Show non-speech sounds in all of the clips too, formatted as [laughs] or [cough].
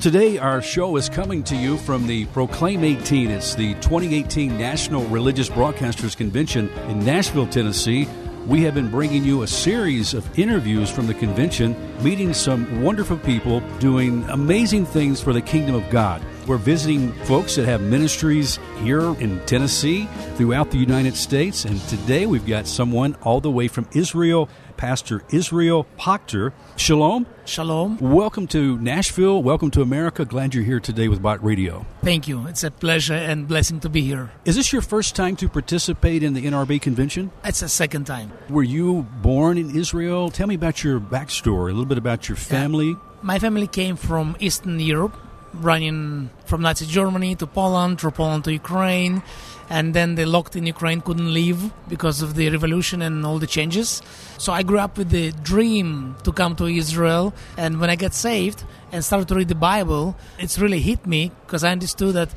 Today, our show is coming to you from the Proclaim 18. It's the 2018 National Religious Broadcasters Convention in Nashville, Tennessee. We have been bringing you a series of interviews from the convention, meeting some wonderful people doing amazing things for the kingdom of God. We're visiting folks that have ministries here in Tennessee, throughout the United States, and today we've got someone all the way from Israel Pastor Israel Pochtar. Shalom. Shalom. Welcome to Nashville. Welcome to America. Glad you're here today with Bott Radio. Thank you. It's a pleasure and blessing to be here. Is this your first time to participate in the NRB convention? It's a second time. Were you born in Israel? Tell me about your backstory, a little bit about your family. Yeah. My family came from Eastern Europe, running from Nazi Germany to Poland, through Poland to Ukraine and then they locked in Ukraine, couldn't leave because of the revolution and all the changes. So I grew up with the dream to come to Israel, and when I got saved and started to read the Bible, it's really hit me because I understood that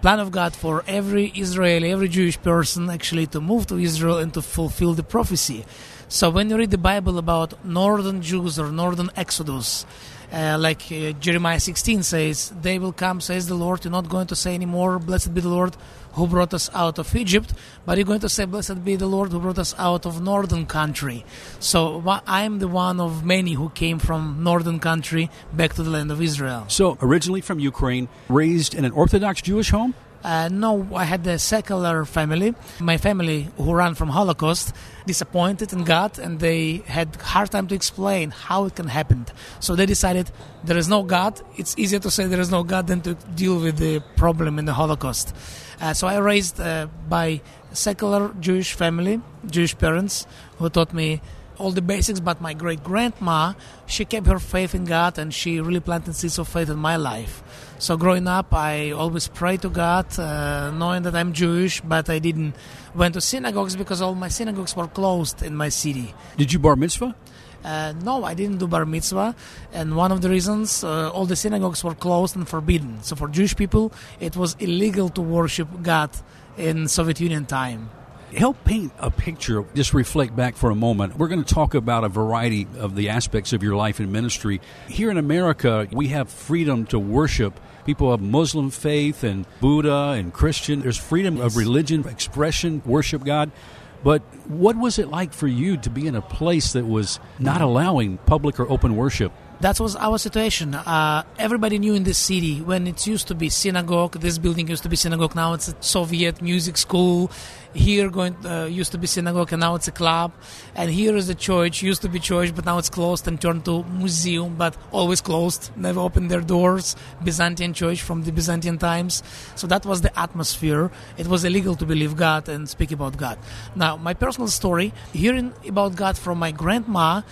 plan of God for every Israeli, every Jewish person actually to move to Israel and to fulfill the prophecy. So when you read the Bible about northern Jews or northern Exodus, uh, like uh, Jeremiah 16 says, they will come, says the Lord. You're not going to say anymore, blessed be the Lord who brought us out of Egypt, but you're going to say, blessed be the Lord who brought us out of northern country. So I'm the one of many who came from northern country back to the land of Israel. So originally from Ukraine, raised in an Orthodox Jewish home? Uh, no, I had a secular family. My family, who ran from Holocaust, disappointed in God, and they had hard time to explain how it can happen. So they decided there is no God. It's easier to say there is no God than to deal with the problem in the Holocaust. Uh, so I raised uh, by secular Jewish family, Jewish parents, who taught me all the basics, but my great grandma, she kept her faith in God and she really planted seeds of faith in my life. So growing up, I always prayed to God, uh, knowing that I'm Jewish, but I didn't went to synagogues because all my synagogues were closed in my city. Did you bar mitzvah? Uh, no, I didn't do bar mitzvah, and one of the reasons uh, all the synagogues were closed and forbidden. So for Jewish people, it was illegal to worship God in Soviet Union time help paint a picture, just reflect back for a moment. We're going to talk about a variety of the aspects of your life and ministry. Here in America, we have freedom to worship. People of Muslim faith and Buddha and Christian. There's freedom yes. of religion, expression, worship God. But what was it like for you to be in a place that was not allowing public or open worship? That was our situation. Uh, everybody knew in this city when it used to be synagogue. This building used to be synagogue. Now it's a Soviet music school. Here going uh, used to be synagogue and now it's a club. And here is a church. Used to be church, but now it's closed and turned to museum. But always closed. Never opened their doors. Byzantine church from the Byzantine times. So that was the atmosphere. It was illegal to believe God and speak about God. Now my personal story, hearing about God from my grandma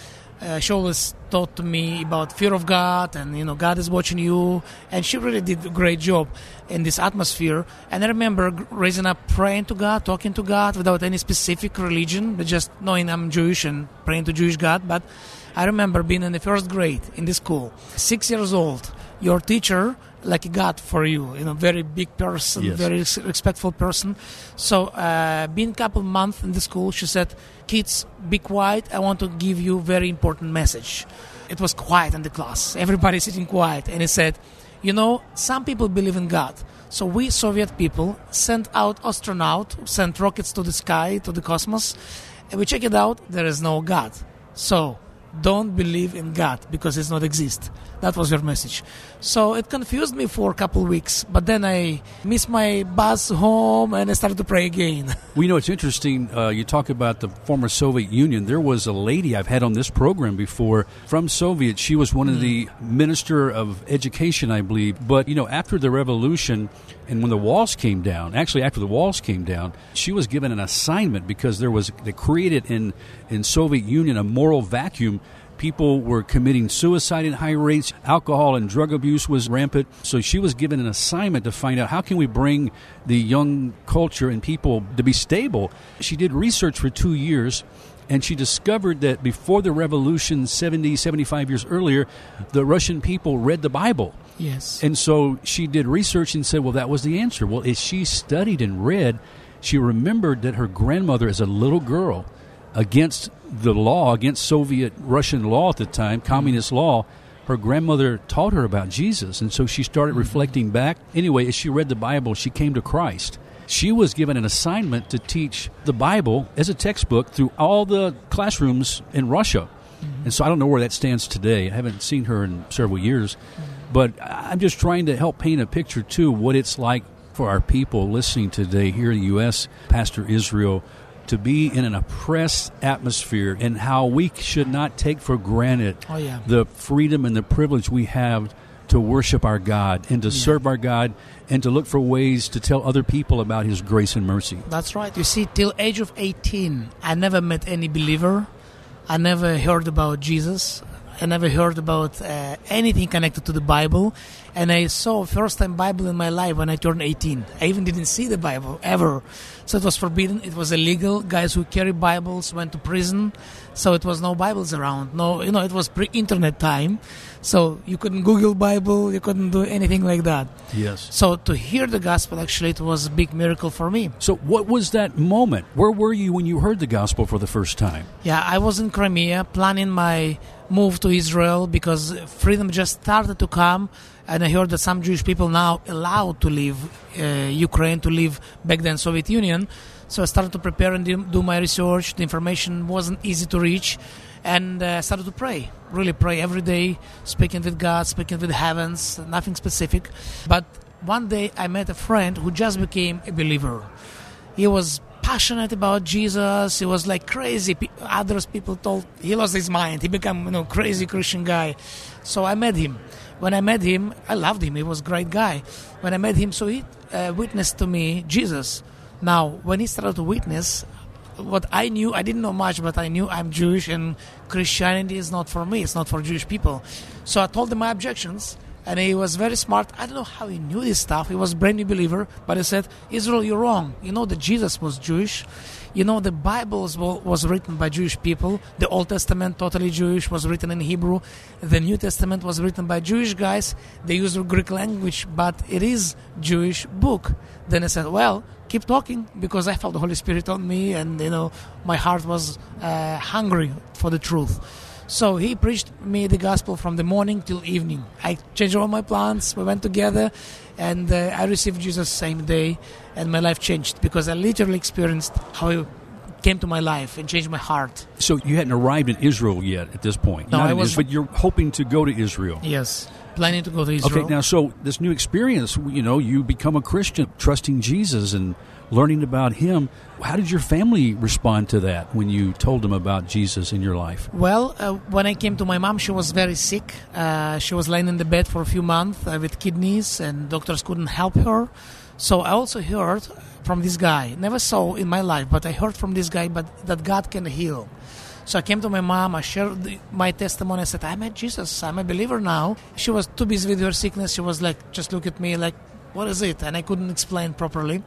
uh, she always taught me about fear of God and you know God is watching you. And she really did a great job in this atmosphere. And I remember raising up praying to God talking to God without any specific religion but just knowing I'm Jewish and praying to Jewish God. But I remember being in the first grade in the school six years old your teacher like a god for you you know very big person yes. very respectful person. So uh, being a couple months in the school she said kids be quiet. I want to give you very important message. It was quiet in the class. [laughs] Everybody sitting quiet. And he said you know some people believe in god. So we soviet people sent out astronaut sent rockets to the sky to the cosmos. And we check it out there is no god. So don't believe in god because it's not exist that was your message. So it confused me for a couple weeks, but then I missed my bus home and I started to pray again. [laughs] Well, you know, it's interesting. Uh, you talk about the former Soviet Union. There was a lady I've had on this program before from Soviet. She was one mm. of the minister of education, I believe. But you know, after the revolution and when the walls came down, actually after the walls came down, she was given an assignment because there was they created in in Soviet Union a moral vacuum people were committing suicide at high rates. Alcohol and drug abuse was rampant. So she was given an assignment to find out how can we bring the young culture and people to be stable. She did research for two years and she discovered that before the revolution 70 75 years earlier the russian people read the bible yes and so she did research and said well that was the answer well as she studied and read she remembered that her grandmother as a little girl against the law, against Soviet Russian law at the time, communist law, her grandmother taught her about Jesus, and so she started mm-hmm. reflecting back. Anyway, as she read the Bible, she came to Christ. She was given an assignment to teach the Bible as a textbook through all the classrooms in Russia. Mm-hmm. And so I don't know where that stands today. I haven't seen her in several years. Mm-hmm. But I'm just trying to help paint a picture, too, what it's like for our people listening today here in the U.S., Pastor Israel, to be in an oppressed atmosphere and how we should not take for granted Oh, yeah. the freedom and the privilege we have to worship our God and to serve our God and to look for ways to tell other people about His grace and mercy. That's right. You see, till age of 18, I never met any believer. I never heard about Jesus. I never heard about uh, anything connected to the Bible. And I saw first time Bible in my life when I turned 18. I even didn't see the Bible ever. So it was forbidden. It was illegal. Guys who carry Bibles went to prison. So it was no Bibles around. No, you know, it was pre-internet time. So you couldn't Google Bible. You couldn't do anything like that. Yes. So to hear the gospel, actually, it was a big miracle for me. So, what was that moment? Where were you when you heard the gospel for the first time? Yeah, I was in Crimea planning my move to Israel because freedom just started to come, and I heard that some Jewish people now allowed to leave uh, Ukraine to leave back then Soviet Union. So I started to prepare and do my research. The information wasn't easy to reach, and uh, started to pray. Really pray every day, speaking with God, speaking with heavens. Nothing specific, but one day I met a friend who just became a believer he was passionate about Jesus. He was like crazy. Others people told he lost his mind. He became you know crazy Christian guy. So I met him. When I met him, I loved him. He was a great guy. When I met him, so he uh, witnessed to me Jesus. Now, when he started to witness, what I knew, I didn't know much, but I knew I'm Jewish and Christianity is not for me. It's not for Jewish people. So I told him my objections, and he was very smart. I don't know how he knew this stuff. He was brand new believer, but he said, Israel, you're wrong. You know that Jesus was Jewish. You know the Bible was- written by Jewish people. The Old Testament, totally Jewish, was written in Hebrew. The New Testament was written by Jewish guys. They use the Greek language, but it is Jewish book. Then I said, well, keep talking because I felt the Holy Spirit on me, and you know my heart was uh, hungry for the truth. So he preached me the gospel from the morning till evening. I changed all my plans. We went together, and uh, I received Jesus same day, and my life changed because I literally experienced how he came to my life and changed my heart. So, you hadn't arrived in Israel yet at this point. No, Not I was- Israel, but you're hoping to go to Israel. Yes, planning to go to Israel. Okay, now, so this new experience, you know, you become a Christian, trusting Jesus and learning about Him. How did your family respond to that when you told them about Jesus in your life? Well, uh, when I came to my mom, she was very sick. Uh, she was lying in the bed for a few months uh, with kidneys, and doctors couldn't help her. So I also heard from this guy. Never saw in my life, but I heard from this guy, but that God can heal. So I came to my mom. I shared the, my testimony. I said, "I met Jesus. I'm a believer now." She was too busy with her sickness. She was like, just look at me, like, "What is it?" And I couldn't explain properly.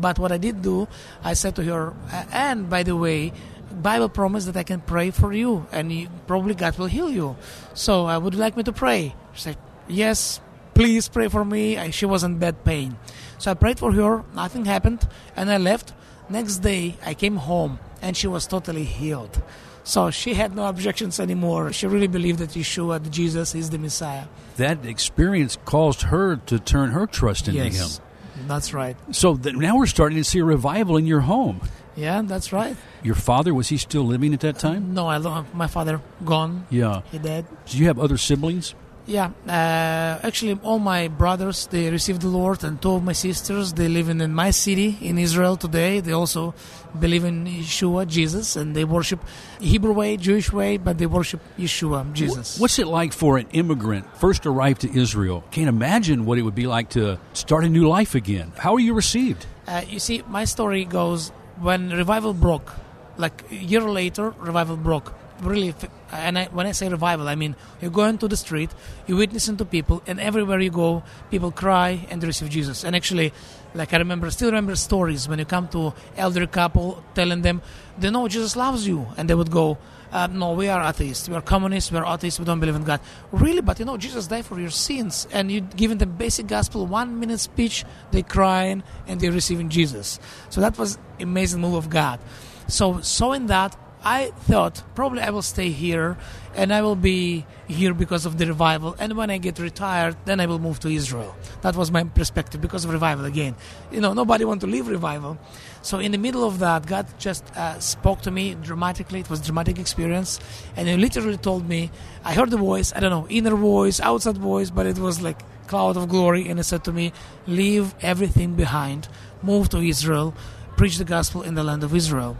But what I did do, I said to her, "And by the way, Bible promised that I can pray for you, and you, probably God will heal you. So I would like me to pray." She said, "Yes, please pray for me." I, she was in bad pain, so I prayed for her. Nothing happened, and I left. Next day, I came home, and she was totally healed. So she had no objections anymore. She really believed that Yeshua, that Jesus, is the Messiah. That experience caused her to turn her trust into yes, Him. that's right. So that now we're starting to see a revival in your home. Yeah, that's right. Your father, was he still living at that time? No, I my father gone. Yeah. He died. Do you have other siblings? Yeah, uh, actually, all my brothers they received the Lord, and two of my sisters they live in, in my city in Israel today. They also believe in Yeshua, Jesus, and they worship Hebrew way, Jewish way, but they worship Yeshua, Jesus. What's it like for an immigrant first arrived to Israel? Can't imagine what it would be like to start a new life again. How are you received? Uh, you see, my story goes when revival broke, like a year later, revival broke. Really, and I, when I say revival, I mean you go into the street, you witnessing to people, and everywhere you go, people cry and receive Jesus. And actually, like I remember, still remember stories when you come to elder couple telling them, they know Jesus loves you, and they would go, uh, no, we are atheists, we are communists, we are atheists, we don't believe in God. Really, but you know, Jesus died for your sins, and you giving them basic gospel, one minute speech, they crying and they receiving Jesus. So that was amazing move of God. So, so in that, I thought probably I will stay here and I will be here because of the revival. And when I get retired, then I will move to Israel. That was my perspective because of revival again. You know, nobody want to leave revival. So in the middle of that, God just uh, spoke to me dramatically. It was dramatic experience. And He literally told me, I heard the voice, I don't know, inner voice, outside voice, but it was like cloud of glory. And He said to me, leave everything behind, move to Israel, preach the gospel in the land of Israel.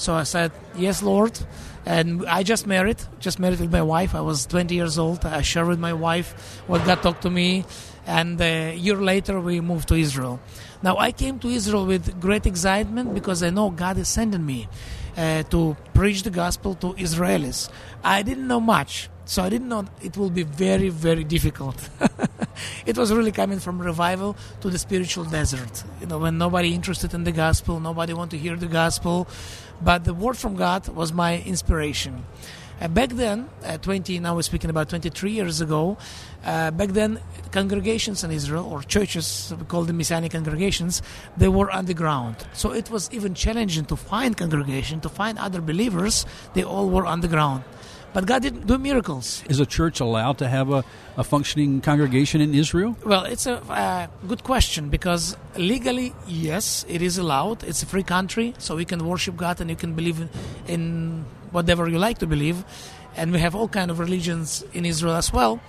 So I said, Yes, Lord. And I just married, just married with my wife. I was 20 years old. I shared with my wife what God talked to me. And a year later, we moved to Israel. Now, I came to Israel with great excitement because I know God is sending me uh, to preach the gospel to Israelis. I didn't know much, so I didn't know it will be very, very difficult. [laughs] it was really coming from revival to the spiritual desert. You know, when nobody interested in the gospel, nobody want to hear the gospel, but the word from God was my inspiration. Uh, back then, uh, 20, now we're speaking about 23 years ago, uh, back then, congregations in Israel, or churches, we call them Messianic congregations, they were underground. So it was even challenging to find congregation, to find other believers, they all were underground. But God didn't do miracles. Is a church allowed to have a, a functioning congregation in Israel? Well, it's a uh, good question because legally, yes, it is allowed. It's a free country, so we can worship God and you can believe in, in whatever you like to believe. And we have all kind of religions in Israel as well.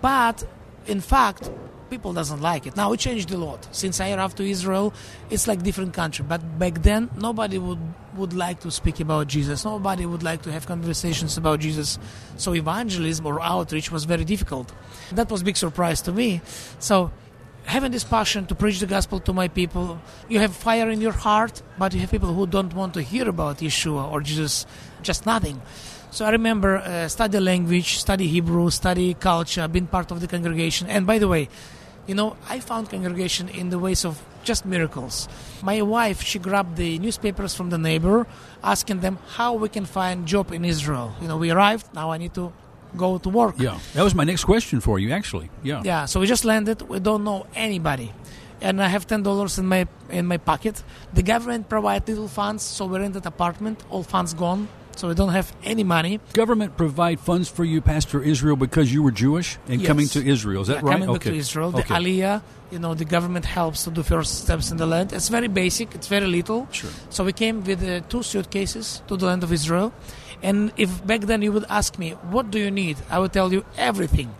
But in fact, people doesn't like it. Now it changed a lot. Since I arrived to Israel, it's like different country. But back then, nobody would would like to speak about Jesus. Nobody would like to have conversations about Jesus. So evangelism or outreach was very difficult. That was big surprise to me. So having this passion to preach the gospel to my people, you have fire in your heart, but you have people who don't want to hear about Yeshua or Jesus, just nothing. So I remember uh, study language, study Hebrew, study culture, been part of the congregation. And by the way, you know, I found congregation in the ways of just miracles. My wife, she grabbed the newspapers from the neighbor, asking them how we can find job in Israel. You know, we arrived, now I need to go to work. Yeah, that was my next question for you, actually. Yeah. Yeah, so we just landed. We don't know anybody. And I have ten dollars in my in my pocket. The government provide little funds, so we rented apartment. All funds gone so we don't have any money. Government provide funds for you, Pastor Israel, because you were Jewish and yes. coming to Israel. Is that yeah, right? Coming okay. to Israel, the Aliyah, you know, the government helps to do first steps in the land. It's very basic. It's very little. Sure. So we came with uh, two suitcases to the land of Israel, and if back then you would ask me, "What do you need?" I would tell you everything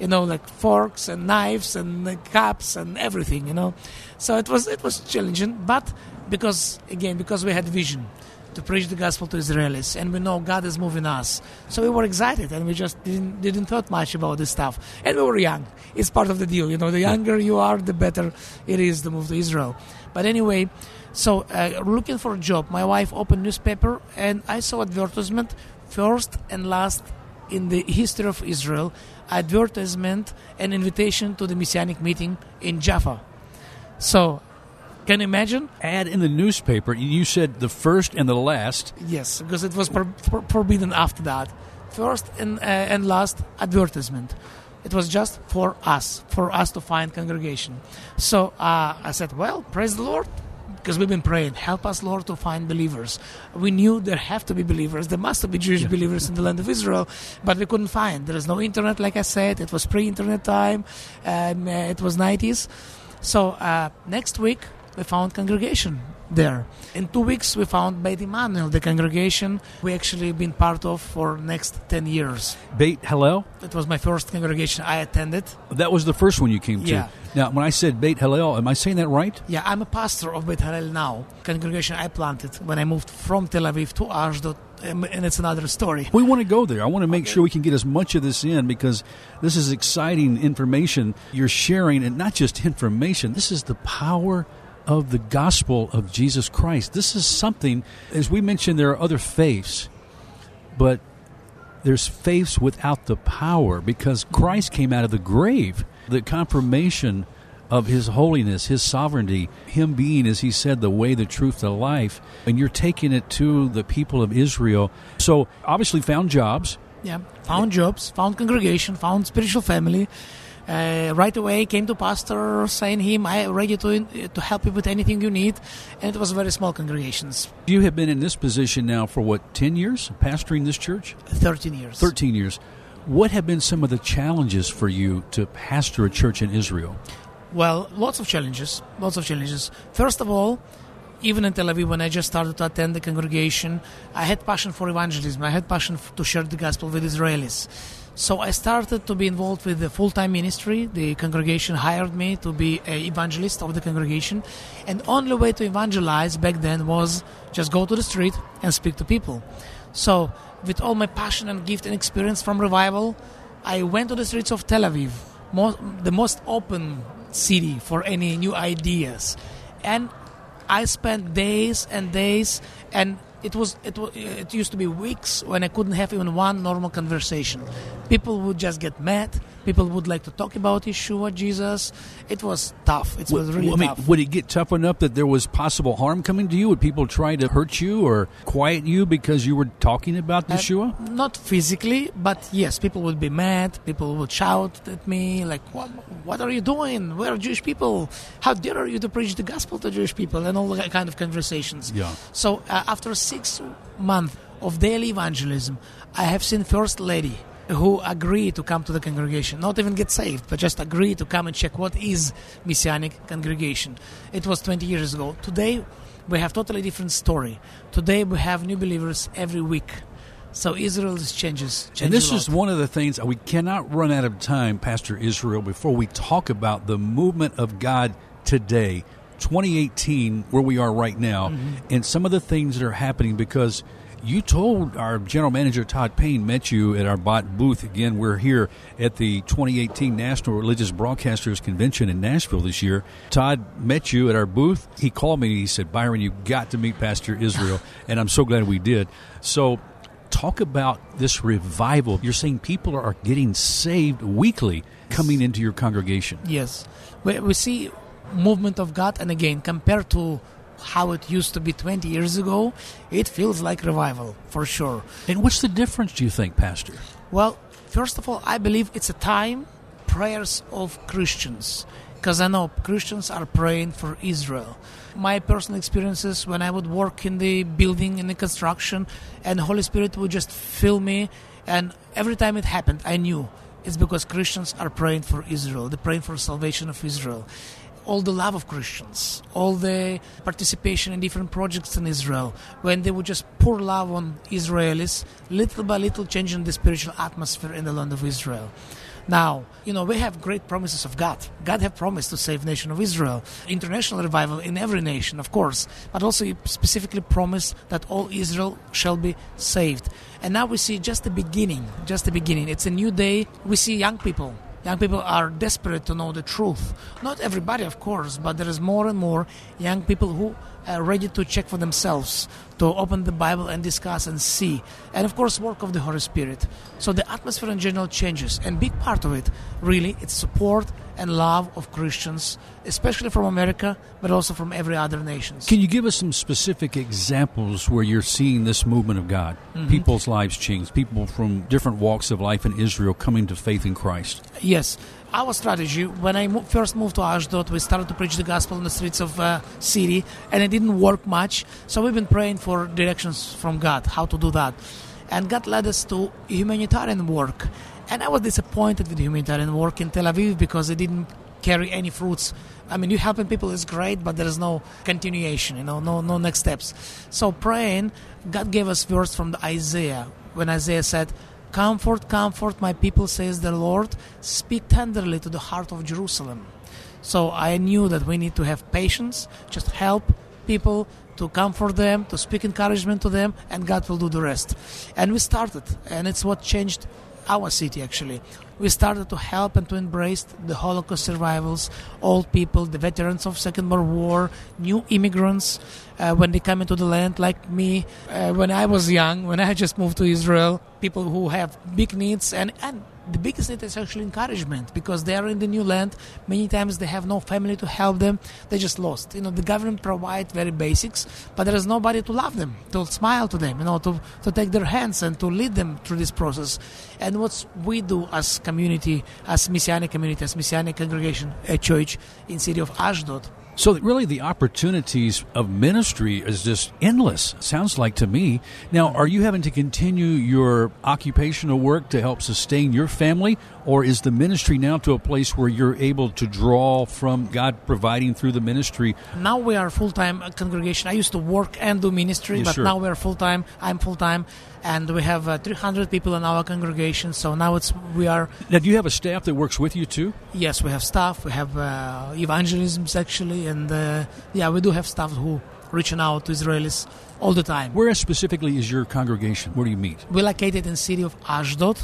you know, like forks and knives and cups and everything, you know. So it was it was challenging, but because again because we had vision, to preach the gospel to Israelis, and we know God is moving us. So we were excited, and we just didn't didn't thought much about this stuff. And we were young. It's part of the deal, you know. The younger you are, the better it is to move to Israel. But anyway, so uh, looking for a job, my wife opened newspaper, and I saw advertisement first and last in the history of Israel, advertisement and invitation to the messianic meeting in Jaffa. So can you imagine? Ad in the newspaper. You said the first and the last. Yes, because it was for, for, forbidden after that. First and, uh, and last advertisement. It was just for us, for us to find congregation. So uh, I said, well, praise the Lord because we've been praying, help us, Lord, to find believers. We knew there have to be believers. There must be Jewish yeah. believers in the land of Israel, but we couldn't find. There is no internet, like I said. It was pre-internet time. Um, uh, it was 90s. So uh, next week, we found congregation there. In two weeks, we found Beit Emmanuel, the congregation we actually been part of for next 10 years. Beit Hallel? It was my first congregation I attended. That was the first one you came yeah. to. Now, when I said Beit Hallel, am I saying that right? Yeah, I'm a pastor of Beit Hallel now, congregation I planted when I moved from Tel Aviv to Ashdod um, and it's another story. We want to go there. I want to make okay. sure we can get as much of this in because this is exciting information you're sharing, and not just information. This is the power of the gospel of Jesus Christ. This is something, as we mentioned, there are other faiths, but there's faiths without the power because Christ came out of the grave. The confirmation of his holiness, his sovereignty, him being, as he said, the way, the truth, the life, and you're taking it to the people of Israel. So obviously found jobs. Yeah, found jobs, found congregation, found spiritual family Uh, right away came to pastor saying him i ready to to help you with anything you need and it was very small congregations You have been in this position now for what, 10 years, pastoring this church? 13 years 13 years. What have been some of the challenges for you to pastor a church in Israel? Well, lots of challenges. Lots of challenges. First of all, even in Tel Aviv, when I just started to attend the congregation, I had passion for evangelism. I had passion to share the gospel with Israelis. So I started to be involved with the full-time ministry. The congregation hired me to be an evangelist of the congregation, and only way to evangelize back then was just go to the street and speak to people. So, with all my passion and gift and experience from revival, I went to the streets of Tel Aviv, mo- the most open city for any new ideas, and I spent days and days, and it was it it used to be weeks when I couldn't have even one normal conversation. People would just get mad. People would like to talk about Yeshua, Jesus. It was tough. It was really I mean, tough. would it get tough enough that there was possible harm coming to you? Would people try to hurt you or quiet you because you were talking about Uh, Yeshua? Not physically, but yes, people would be mad. People would shout at me, like, "What, what are you doing? We're Jewish people. How dare you to preach the gospel to Jewish people?" And all that kind of conversations. Yeah. So uh, after six months of daily evangelism, I have seen First Lady who agree to come to the congregation, not even get saved, but just agree to come and check what is Messianic congregation. It was 20 years ago. Today, we have totally different story. Today, we have new believers every week. So Israel is changes. And this is one of the things we cannot run out of time, Pastor Israel, before we talk about the movement of God today, 2018, where we are right now, mm-hmm. and some of the things that are happening because you told our general manager Todd Payne met you at our Bott booth again. We're here at the 2018 National Religious Broadcasters Convention in Nashville this year. Todd met you at our booth. He called me and he said, "Byron, you've got to meet Pastor Israel," [laughs] and I'm so glad we did. So talk about this revival. You're saying people are getting saved weekly coming into your congregation. Yes, we, we see movement of God, and again, compared to how it used to be 20 years ago, it feels like revival for sure. And what's the difference, do you think, Pastor? Well, first of all, I believe it's a time prayers of Christians because I know Christians are praying for Israel. My personal experiences when I would work in the building in the construction and Holy Spirit would just fill me and every time it happened I knew it's because Christians are praying for Israel. They're praying for salvation of Israel all the love of Christians, all the participation in different projects in Israel, when they would just pour love on Israelis, little by little changing the spiritual atmosphere in the land of Israel. Now, you know, we have great promises of God. God have promised to save nation of Israel. International revival in every nation, of course, but also he specifically promised that all Israel shall be saved. And now we see just the beginning, just the beginning. It's a new day. We see young people Young people are desperate to know the truth. Not everybody, of course, but there is more and more young people who are ready to check for themselves, to open the Bible and discuss and see. And of course, work of the Holy Spirit. So the atmosphere in general changes. And big part of it, really, it's support and love of Christians, especially from America, but also from every other nations. Can you give us some specific examples where you're seeing this movement of God? People's lives change, people from different walks of life in Israel coming to faith in Christ. Yes. Our strategy, when I mo- first moved to Ashdod, we started to preach the gospel in the streets of uh, city, and it didn't work much. So we've been praying for directions from God, how to do that. And God led us to humanitarian work. And I was disappointed with humanitarian work in Tel Aviv because it didn't carry any fruits. I mean, you helping people is great, but there is no continuation, you know, no, no next steps. So praying, God gave us verse from the Isaiah when Isaiah said, Comfort, comfort my people, says the Lord. Speak tenderly to the heart of Jerusalem. So I knew that we need to have patience, just help people to comfort them, to speak encouragement to them, and God will do the rest. And we started, and it's what changed our city actually. We started to help and to embrace the Holocaust survivors, old people, the veterans of Second World War, new immigrants uh, when they come into the land, like me. Uh, when I was young, when I just moved to Israel, people who have big needs and, and the biggest need is actually encouragement because they are in the new land. Many times they have no family to help them. They're just lost. You know, the government provide very basics, but there is nobody to love them, to smile to them, you know, to, to take their hands and to lead them through this process. And what we do as community, as Messianic community, as Messianic congregation, a church in city of Ashdod, so really, the opportunities of ministry is just endless. Sounds like to me. Now, are you having to continue your occupational work to help sustain your family, or is the ministry now to a place where you're able to draw from God providing through the ministry? Now we are full time congregation. I used to work and do ministry, Yeah, but sure. now we are full time. I'm full time, and we have uh, 300 people in our congregation. So now it's we are Now, do you have a staff that works with you too? yes, we have staff, we have uh, evangelisms actually, and uh, yeah, we do have staff who reaching out to Israelis all the time. Where specifically is your congregation? Where do you meet? We're located in city of Ashdod.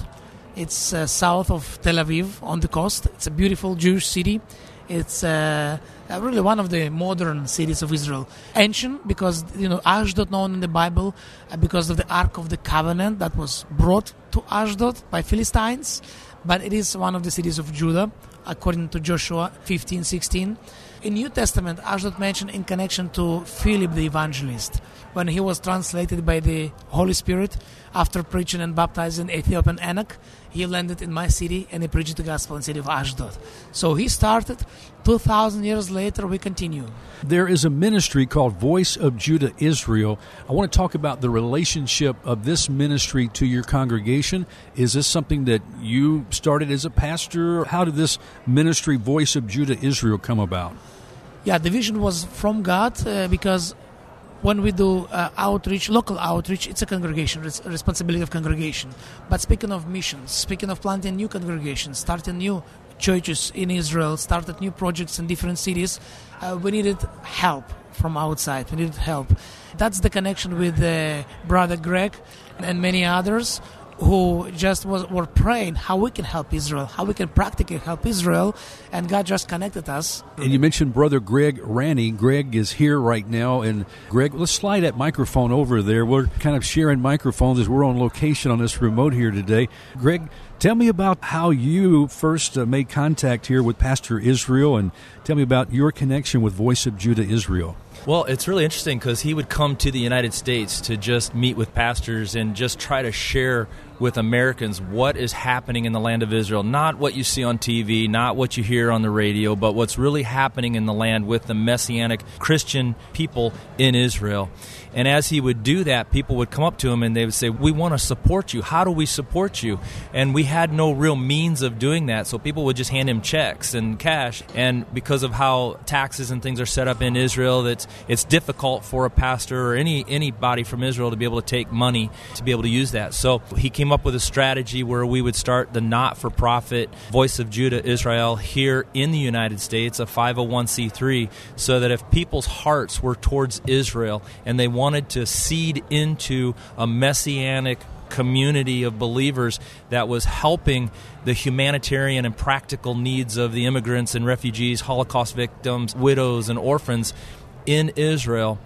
It's uh, south of Tel Aviv on the coast. It's a beautiful Jewish city. It's uh, uh, really one of the modern cities of Israel. Ancient because you know Ashdod known in the Bible uh, because of the Ark of the Covenant that was brought to Ashdod by Philistines, but it is one of the cities of Judah according to Joshua 15:16. In New Testament, Ashdod mentioned in connection to Philip the evangelist when he was translated by the Holy Spirit after preaching and baptizing Ethiopian eunuch. He landed in my city and he preached the gospel in the city of Ashdod. So he started. 2,000 years later, we continue. There is a ministry called Voice of Judah Israel. I want to talk about the relationship of this ministry to your congregation. Is this something that you started as a pastor? How did this ministry, Voice of Judah Israel, come about? Yeah, the vision was from God uh, because when we do uh, outreach, local outreach, it's a congregation, a responsibility of congregation. But speaking of missions, speaking of planting new congregations, starting new churches in Israel, started new projects in different cities, uh, we needed help from outside. We needed help. That's the connection with uh, Brother Greg and many others who just was, were praying how we can help Israel, how we can practically help Israel, and God just connected us And you mentioned Brother Greg Ranney. Greg is here right now. And Greg, let's slide that microphone over there. We're kind of sharing microphones as we're on location on this remote here today. Greg, tell me about how you first uh, made contact here with Pastor Israel and tell me about your connection with Voice of Judah Israel. Well, it's really interesting because he would come to the United States to just meet with pastors and just try to share with Americans what is happening in the land of Israel. Not what you see on TV, not what you hear on the radio, but what's really happening in the land with the Messianic Christian people in Israel. And as he would do that, people would come up to him and they would say, We want to support you. How do we support you? And we had no real means of doing that. So people would just hand him checks and cash. And because of how taxes and things are set up in Israel, that's it's difficult for a pastor or any anybody from Israel to be able to take money to be able to use that. So he came up with a strategy where we would start the not-for-profit Voice of Judah Israel here in the United States, a 501c3, so that if people's hearts were towards Israel and they wanted to seed into a messianic community of believers that was helping the humanitarian and practical needs of the immigrants and refugees, Holocaust victims, widows, and orphans in Israel.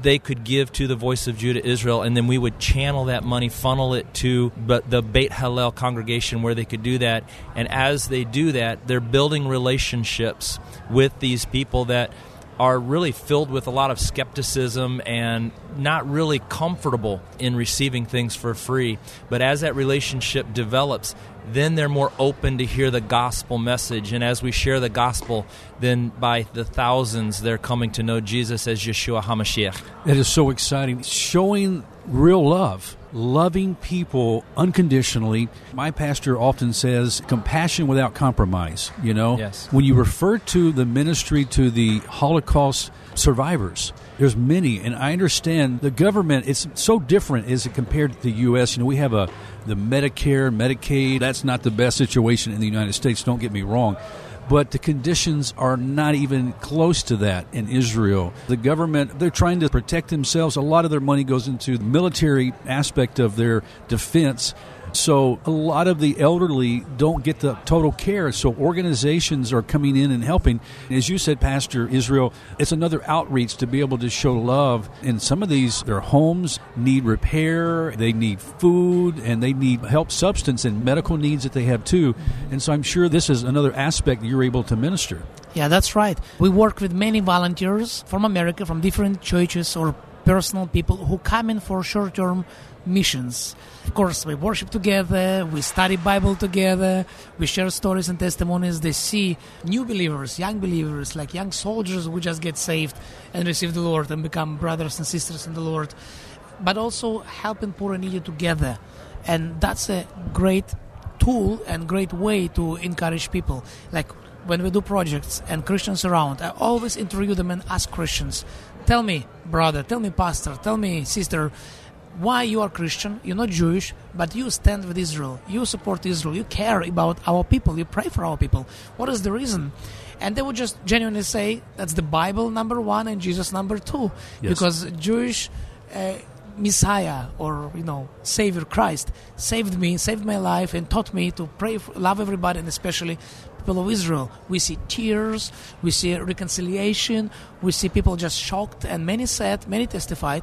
They could give to the Voice of Judah Israel, and then we would channel that money, funnel it to the Beit Hallel congregation where they could do that. And as they do that, they're building relationships with these people that are really filled with a lot of skepticism and not really comfortable in receiving things for free. But as that relationship develops, then they're more open to hear the gospel message. And as we share the gospel, then by the thousands, they're coming to know Jesus as Yeshua HaMashiach. That is so exciting. Showing real love, loving people unconditionally. My pastor often says compassion without compromise. You know, Yes. when you refer to the ministry to the Holocaust survivors, there's many, and I understand the government. It's so different as it compared to the U.S. You know, we have a the Medicare, Medicaid. That's not the best situation in the United States. Don't get me wrong but the conditions are not even close to that in Israel. The government, they're trying to protect themselves. A lot of their money goes into the military aspect of their defense. So a lot of the elderly don't get the total care. So organizations are coming in and helping. As you said, Pastor Israel, it's another outreach to be able to show love. And some of these, their homes need repair, they need food, and they need help substance and medical needs that they have too. And so I'm sure this is another aspect you're able to minister. Yeah, that's right. We work with many volunteers from America, from different churches or personal people who come in for short term missions. Of course, we worship together, we study Bible together, we share stories and testimonies. They see new believers, young believers, like young soldiers who just get saved and receive the Lord and become brothers and sisters in the Lord. But also helping poor and needy together. And that's a great tool and great way to encourage people. Like when we do projects and Christians around, I always interview them and ask Christians, tell me, brother, tell me, pastor, tell me, sister, why you are Christian, you're not Jewish, but you stand with Israel, you support Israel, you care about our people, you pray for our people. What is the reason? And they would just genuinely say that's the Bible number one and Jesus number two, yes. because Jewish uh, Messiah or you know Savior Christ saved me, saved my life, and taught me to pray, for, love everybody, and especially people of Israel. We see tears, we see reconciliation, we see people just shocked, and many said, many testified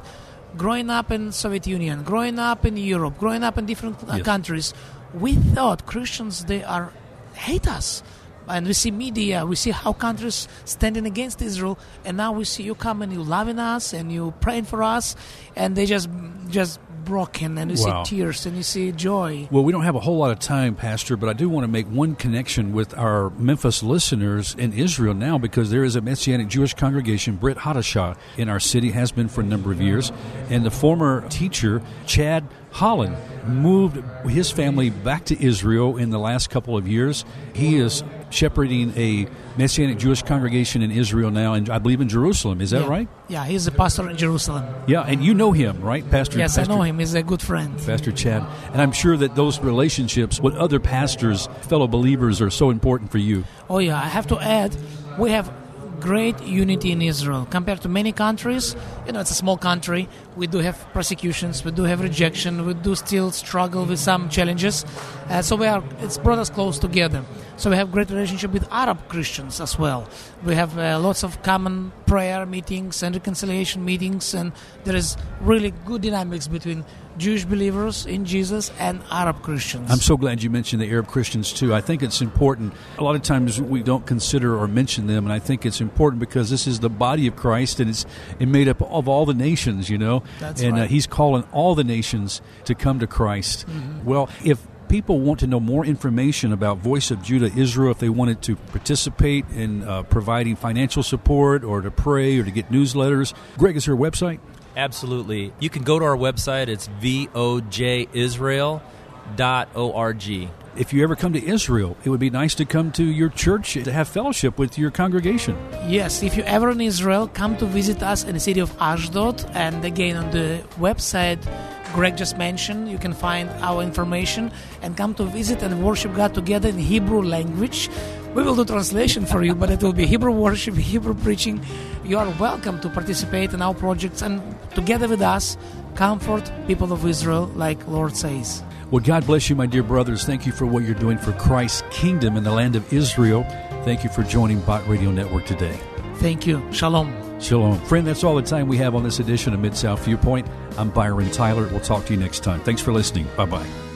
growing up in Soviet Union, growing up in Europe, growing up in different uh, yes. countries, we thought Christians they are hate us. And we see media, we see how countries standing against Israel, and now we see you come and you loving us and you praying for us, and they just just broken and you wow. see tears and you see joy. Well, we don't have a whole lot of time, Pastor, but I do want to make one connection with our Memphis listeners in Israel now because there is a Messianic Jewish congregation, Brit Hadashah, in our city, has been for a number of years. And the former teacher, Chad Holland, moved his family back to Israel in the last couple of years. He is shepherding a Messianic Jewish congregation in Israel now, and I believe in Jerusalem. Is that yeah. right? Yeah, he's a pastor in Jerusalem. Yeah, and you know him, right, Pastor? Yes, pastor, I know him. He's a good friend. Pastor Chad. And I'm sure that those relationships with other pastors, fellow believers, are so important for you. Oh, yeah. I have to add, we have great unity in Israel compared to many countries. You know, it's a small country. We do have persecutions, we do have rejection, we do still struggle with some challenges. Uh, so we are, it's brought us close together. So we have great relationship with Arab Christians as well. We have uh, lots of common prayer meetings and reconciliation meetings, and there is really good dynamics between Jewish believers in Jesus and Arab Christians. I'm so glad you mentioned the Arab Christians too. I think it's important. A lot of times we don't consider or mention them, and I think it's important because this is the body of Christ, and it's made up of all the nations. You know, That's and uh, right. uh, He's calling all the nations to come to Christ. Mm-hmm. Well, if people want to know more information about Voice of Judah Israel, if they wanted to participate in uh, providing financial support or to pray or to get newsletters, Greg, is there a website? Absolutely. You can go to our website. It's vojisrael.org. If you ever come to Israel, it would be nice to come to your church to have fellowship with your congregation. Yes, if you're ever in Israel, come to visit us in the city of Ashdod. And again, on the website, Greg just mentioned. You can find our information and come to visit and worship God together in Hebrew language. We will do translation for you, but it will be Hebrew worship, [laughs] Hebrew preaching. You are welcome to participate in our projects and together with us, comfort people of Israel, like Lord says. Well, God bless you, my dear brothers. Thank you for what you're doing for Christ's kingdom in the land of Israel. Thank you for joining Bott Radio Network today. Thank you. Shalom. Shalom. Friend, that's all the time we have on this edition of Mid South Viewpoint. I'm Byron Tyler. We'll talk to you next time. Thanks for listening. Bye bye.